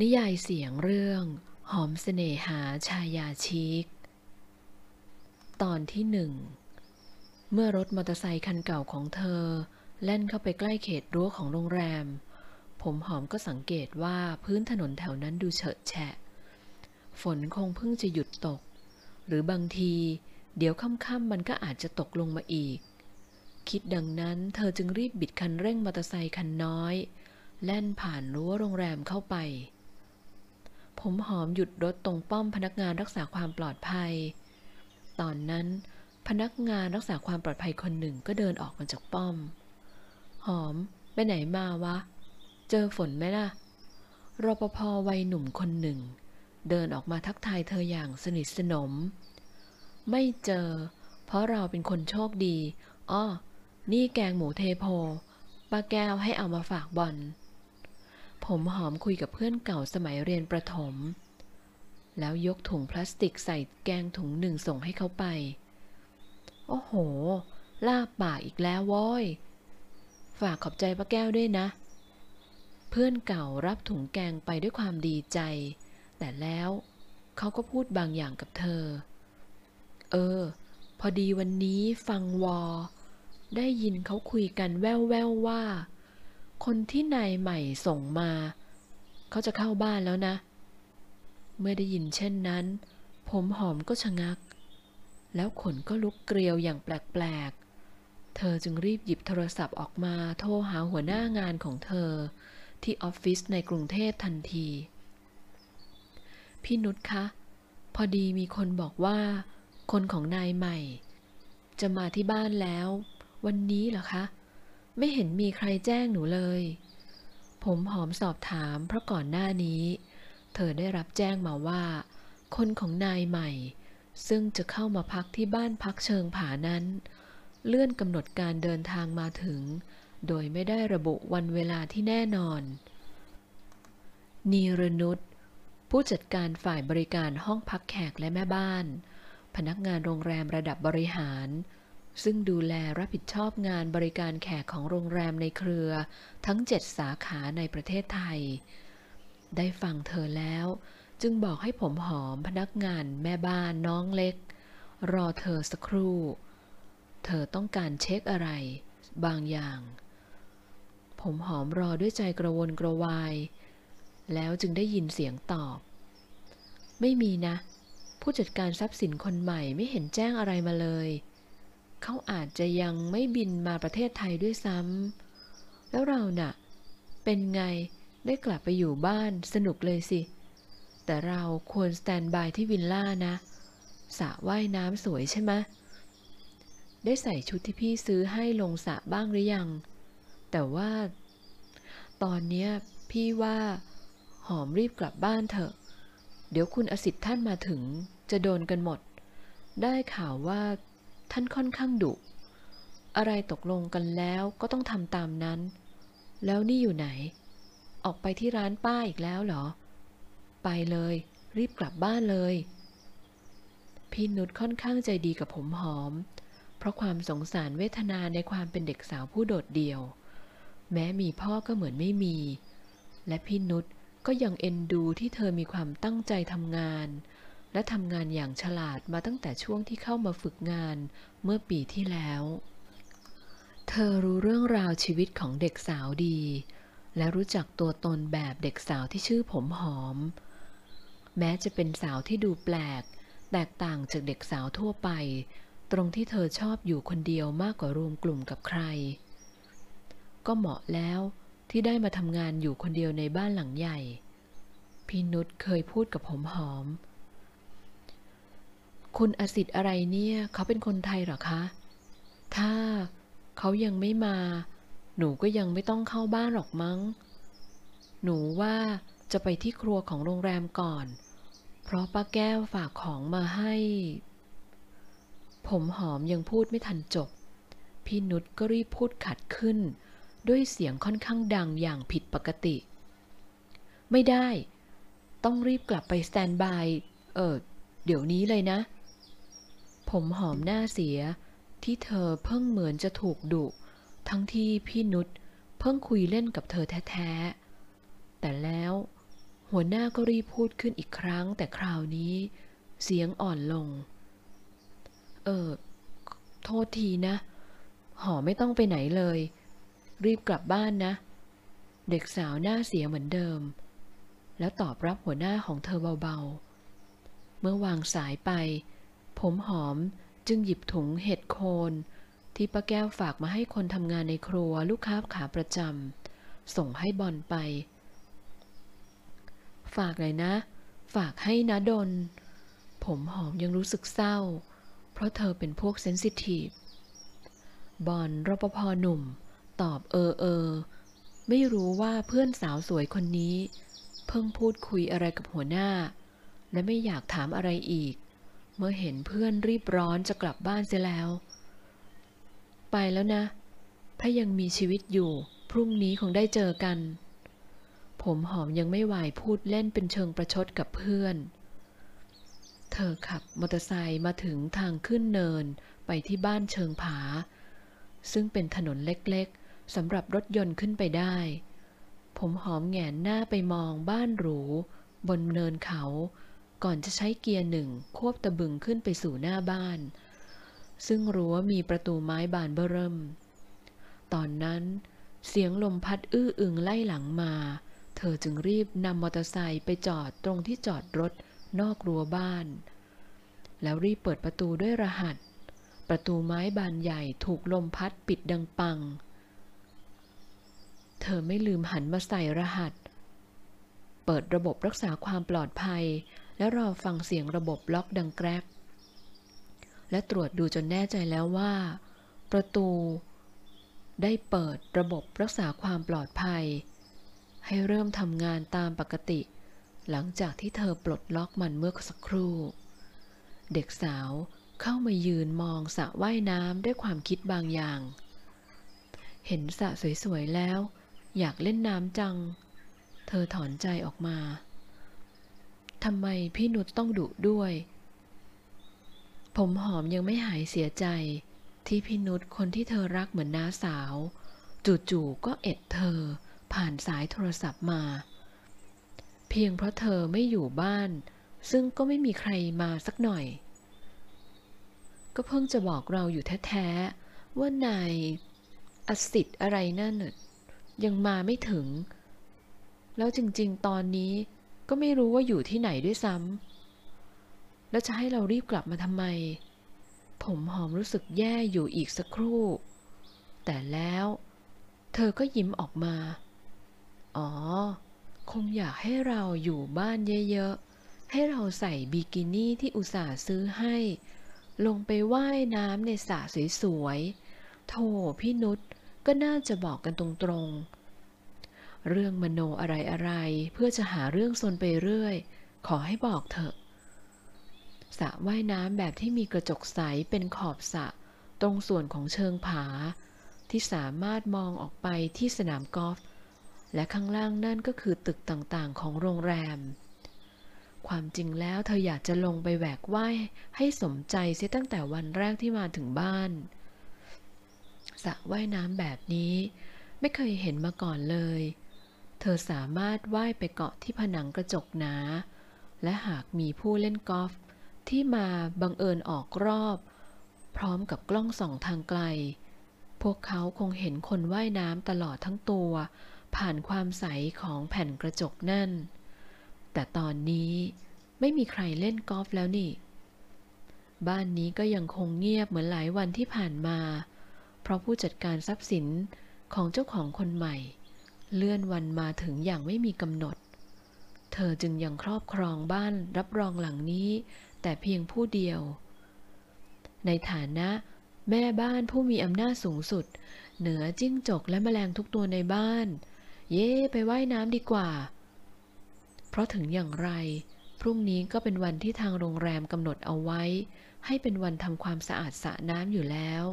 นิยายเสียงเรื่อง หอมเสน่หาชายาชิก ตอนที่หนึ่ง เมื่อรถมอเตอร์ไซคันเก่าของเธอ แล่นเข้าไปใกล้เขตรั้วของโรงแรม ผมหอมก็สังเกตว่าพื้นถนนแถวนั้นดูเฉอะแฉะ ฝนคงเพิ่งจะหยุดตก หรือบางที เดี๋ยวค่ำๆมันก็อาจจะตกลงมาอีก คิดดังนั้นเธอจึงรีบบิดคันเร่งมอเตอร์ไซคันน้อยแล่นผ่านรั้วโรงแรมเข้าไป ผมหอมหยุดรถตรงป้อมพนักงานรักษาความปลอดภัย ตอนนั้นพนักงานรักษาความปลอดภัยคนหนึ่งก็เดินออกมาจากป้อม หอม ไปไหนมาวะ เจอฝนไหมล่ะ รปภวัยหนุ่มคนหนึ่ง เดินออกมาทักทายเธออย่างสนิทสนม ไม่เจอ เพราะเราเป็นคนโชคดี อ้อ นี่แกงหมูเทโพ ป้าแก้วให้เอามาฝากบอล ผมหอมคุยกับเพื่อนเก่าสมัยเรียนประถม แล้วยกถุงพลาสติกใส่แกงถุงหนึ่งส่งให้เขาไป โอ้โห ลาบปากอีกแล้วว้อย ฝากขอบใจป้าแก้วด้วยนะ เพื่อนเก่ารับถุงแกงไปด้วยความดีใจ แต่แล้วเขาก็พูดบางอย่างกับเธอ เออ พอดีวันนี้ฟังวอ ได้ยินเขาคุยกันแว่วๆวว่า คนที่นายใหม่ส่งมา เขาจะเข้าบ้านแล้วนะ เมื่อได้ยินเช่นนั้น ผมหอมก็ชะงัก แล้วขนก็ลุกเกลียวอย่างแปลกๆ เธอจึงรีบหยิบโทรศัพท์ออกมาโทรหาหัวหน้างานของเธอ ที่ออฟฟิศในกรุงเทพทันที พี่นุชคะ พอดีมีคนบอกว่า คนของนายใหม่ จะมาที่บ้านแล้ว วันนี้เหรอคะ ไม่เห็นมีใครแจ้งหนูเลย ผมหอมสอบถามเพราะก่อนหน้านี้ เธอได้รับแจ้งมาว่า คนของนายใหม่ ซึ่งจะเข้ามาพักที่บ้านพักเชิงผานั้น เลื่อนกำหนดการเดินทางมาถึง โดยไม่ได้ระบุวันเวลาที่แน่นอน นีรนุชผู้จัดการฝ่ายบริการห้องพักแขกและแม่บ้าน พนักงานโรงแรมระดับบริหาร ซึ่งดูแลรับผิดชอบงานบริการแขกของโรงแรมในเครือทั้งเจ็ดสาขาในประเทศไทย ได้ฟังเธอแล้ว จึงบอกให้ผมหอมพนักงานแม่บ้านน้องเล็ก รอเธอสักครู่ เธอต้องการเช็คอะไร บางอย่าง ผมหอมรอด้วยใจกระวนกระวาย แล้วจึงได้ยินเสียงตอบ ไม่มีนะ ผู้จัดการทรัพย์สินคนใหม่ไม่เห็นแจ้งอะไรมาเลย เขาอาจจะยังไม่บินมาประเทศไทยด้วยซ้ำแล้วเราน่ะ เป็นไงได้กลับไปอยู่บ้านสนุกเลยสิ แต่เราควรสแตนบายที่วิลล่านะสระว่ายน้ำสวยใช่ไหมได้ใส่ชุดที่พี่ซื้อให้ลงสระบ้างหรือยัง แต่ว่า ตอนนี้พี่ว่าหอมรีบกลับบ้านเถอะ เดี๋ยวคุณอสิทธิ์ท่านมาถึงจะโดนกันหมด ได้ข่าวว่า ท่านค่อนข้างดุ อะไรตกลงกันแล้วก็ต้องทำตามนั้น แล้วนี่อยู่ไหน ออกไปที่ร้านป้าอีกแล้วเหรอ ไปเลย รีบกลับบ้านเลย พี่นุชค่อนข้างใจดีกับผมหอม เพราะความสงสารเวทนาในความเป็นเด็กสาวผู้โดดเดี่ยว แม้มีพ่อก็เหมือนไม่มี และพี่นุชก็ยังเอ็นดูที่เธอมีความตั้งใจทำงาน และทำงานอย่างฉลาดมาตั้งแต่ช่วงที่เข้ามาฝึกงานเมื่อปีที่แล้ว เธอรู้เรื่องราวชีวิตของเด็กสาวดี และรู้จักตัวตนแบบเด็กสาวที่ชื่อผมหอม แม้จะเป็นสาวที่ดูแปลก แตกต่างจากเด็กสาวทั่วไป ตรงที่เธอชอบอยู่คนเดียวมากกว่ารวมกลุ่มกับใคร ก็เหมาะแล้วที่ได้มาทำงานอยู่คนเดียวในบ้านหลังใหญ่พี่นุชเคยพูดกับผมหอม คุณอสิทธิ์อะไรเนี่ยเขาเป็นคนไทยหรอคะ ถ้าเขายังไม่มา หนูก็ยังไม่ต้องเข้าบ้านหรอกมั้ง หนูว่าจะไปที่ครัวของโรงแรมก่อน เพราะป้าแก้วฝากของมาให้ ผมหอมยังพูดไม่ทันจบ พี่นุชก็รีบพูดขัดขึ้น ด้วยเสียงค่อนข้างดังอย่างผิดปกติ ไม่ได้ ต้องรีบกลับไปสแตนบาย เออเดี๋ยวนี้เลยนะ ผมหอมหน้าเสีย ที่เธอเพิ่งเหมือนจะถูกดุ ทั้งที่พี่นุชเพิ่งคุยเล่นกับเธอแท้ๆ แต่แล้วหัวหน้าก็รีบพูดขึ้นอีกครั้ง แต่คราวนี้ เสียงอ่อนลง เออ โทษทีนะ หอไม่ต้องไปไหนเลย รีบกลับบ้านนะ เด็กสาวหน้าเสียเหมือนเดิม แล้วตอบรับหัวหน้าของเธอเบาๆ เมื่อวางสายไป ผมหอมจึงหยิบถุงเห็ดโคน ที่ป้าแก้วฝากมาให้คนทำงานในครัวลูกค้าขาประจำส่งให้บอลไป ฝากเลยนะ ฝากให้นะดน ผมหอมยังรู้สึกเศร้า เพราะเธอเป็นพวกเซนซิทีฟบอลรปภหนุ่ม ตอบเออเออ ไม่รู้ว่าเพื่อนสาวสวยคนนี้ เพิ่งพูดคุยอะไรกับหัวหน้า และไม่อยากถามอะไรอีก เมื่อเห็นเพื่อนรีบร้อนจะกลับบ้านเสียแล้ว ไปแล้วนะ ถ้ายังมีชีวิตอยู่ พรุ่งนี้คงได้เจอกัน ผมหอมยังไม่ไหวพูดเล่นเป็นเชิงประชดกับเพื่อน เธอขับมอเตอร์ไซค์มาถึงทางขึ้นเนินไปที่บ้านเชิงผา ซึ่งเป็นถนนเล็กๆสำหรับรถยนต์ขึ้นไปได้ ผมหอมแหงนหน้าไปมองบ้านหรู บนเนินเขา ก่อนจะใช้เกียร์หนึ่งควบตะบึงขึ้นไปสู่หน้าบ้าน ซึ่งรั้วมีประตูไม้บานเบริ่ม ตอนนั้นเสียงลมพัดอื้ออึงไล่หลังมา เธอจึงรีบนำมอเตอร์ไซค์ไปจอดตรงที่จอดรถนอกรั้วบ้าน แล้วรีบเปิดประตูด้วยรหัส ประตูไม้บานใหญ่ถูกลมพัดปิดดังปัง เธอไม่ลืมหันมาใส่รหัส เปิดระบบรักษาความปลอดภัย และรอฟังเสียงระบบล็อกดังแกรกและตรวจดูจนแน่ใจแล้วว่า ประตู ได้เปิดระบบรักษาความปลอดภัย ให้เริ่มทำงานตามปกติ หลังจากที่เธอปลดล็อกมันเมื่อสักครู่ เด็กสาวเข้ามายืนมองสระว่ายน้ำด้วยความคิดบางอย่าง เห็นสระสวยๆแล้ว อยากเล่นน้ำจัง เธอถอนใจออกมา ทำไมพี่นุชต้องดุด้วย ผมหอมยังไม่หายเสียใจ ที่พี่นุชคนที่เธอรักเหมือนน้าสาว จู่ๆก็เอ็ดเธอ ผ่านสายโทรศัพท์มา เพียงเพราะเธอไม่อยู่บ้าน ซึ่งก็ไม่มีใครมาสักหน่อย ก็เพิ่งจะบอกเราอยู่แท้ๆว่านายอสิทธิ์อะไรนั่นยังมาไม่ถึง แล้วจริงๆ ตอนนี้ ก็ไม่รู้ว่าอยู่ที่ไหนด้วยซ้ำแล้วจะให้เรารีบกลับมาทำไม ผมหอมรู้สึกแย่อยู่อีกสักครู่ แต่แล้ว เธอก็ยิ้มออกมา อ๋อ คงอยากให้เราอยู่บ้านเยอะๆ ให้เราใส่บิกินี่ที่อุตส่าห์ซื้อให้ ลงไปว่ายน้ำในสระสวยๆโธ่พี่นุชก็น่าจะบอกกันตรงๆ เรื่องมโนอะไรๆเพื่อจะหาเรื่องซนไปเรื่อย ขอให้บอกเถอะสระว่ายน้ำแบบที่มีกระจกใสเป็นขอบสระตรงส่วนของเชิงผา ที่สามารถมองออกไปที่สนามกอล์ฟและข้างล่างนั่นก็คือตึกต่างๆ ของโรงแรม ความจริงแล้วเธออยากจะลงไปแหวกว่ายให้สมใจเสียตั้งแต่วันแรกที่มาถึงบ้านสระว่ายน้ำแบบนี้ ไม่เคยเห็นมาก่อนเลย เธอสามารถว่ายไปเกาะที่ผนังกระจกหนา และหากมีผู้เล่นกอล์ฟที่มาบังเอิญออกรอบ พร้อมกับกล้องส่องทางไกล พวกเขาคงเห็นคนว่ายน้ำตลอดทั้งตัว ผ่านความใสของแผ่นกระจกนั่น แต่ตอนนี้ไม่มีใครเล่นกอล์ฟแล้วนี่ บ้านนี้ก็ยังคงเงียบเหมือนหลายวันที่ผ่านมา เพราะผู้จัดการทรัพย์สินของเจ้าของคนใหม่ เลื่อนวันมาถึงอย่างไม่มีกำหนด เธอจึงยังครอบครองบ้านรับรองหลังนี้ แต่เพียงผู้เดียว ในฐานะแม่บ้านผู้มีอำนาจสูงสุด เหนือจิ้งจกและแมลงทุกตัวในบ้าน เย่ไปไว่ายน้ำดีกว่า เพราะถึงอย่างไร พรุ่งนี้ก็เป็นวันที่ทางโรงแรมกำหนดเอาไว้ ให้เป็นวันทำความสะอาดสระน้ำอยู่แล้ว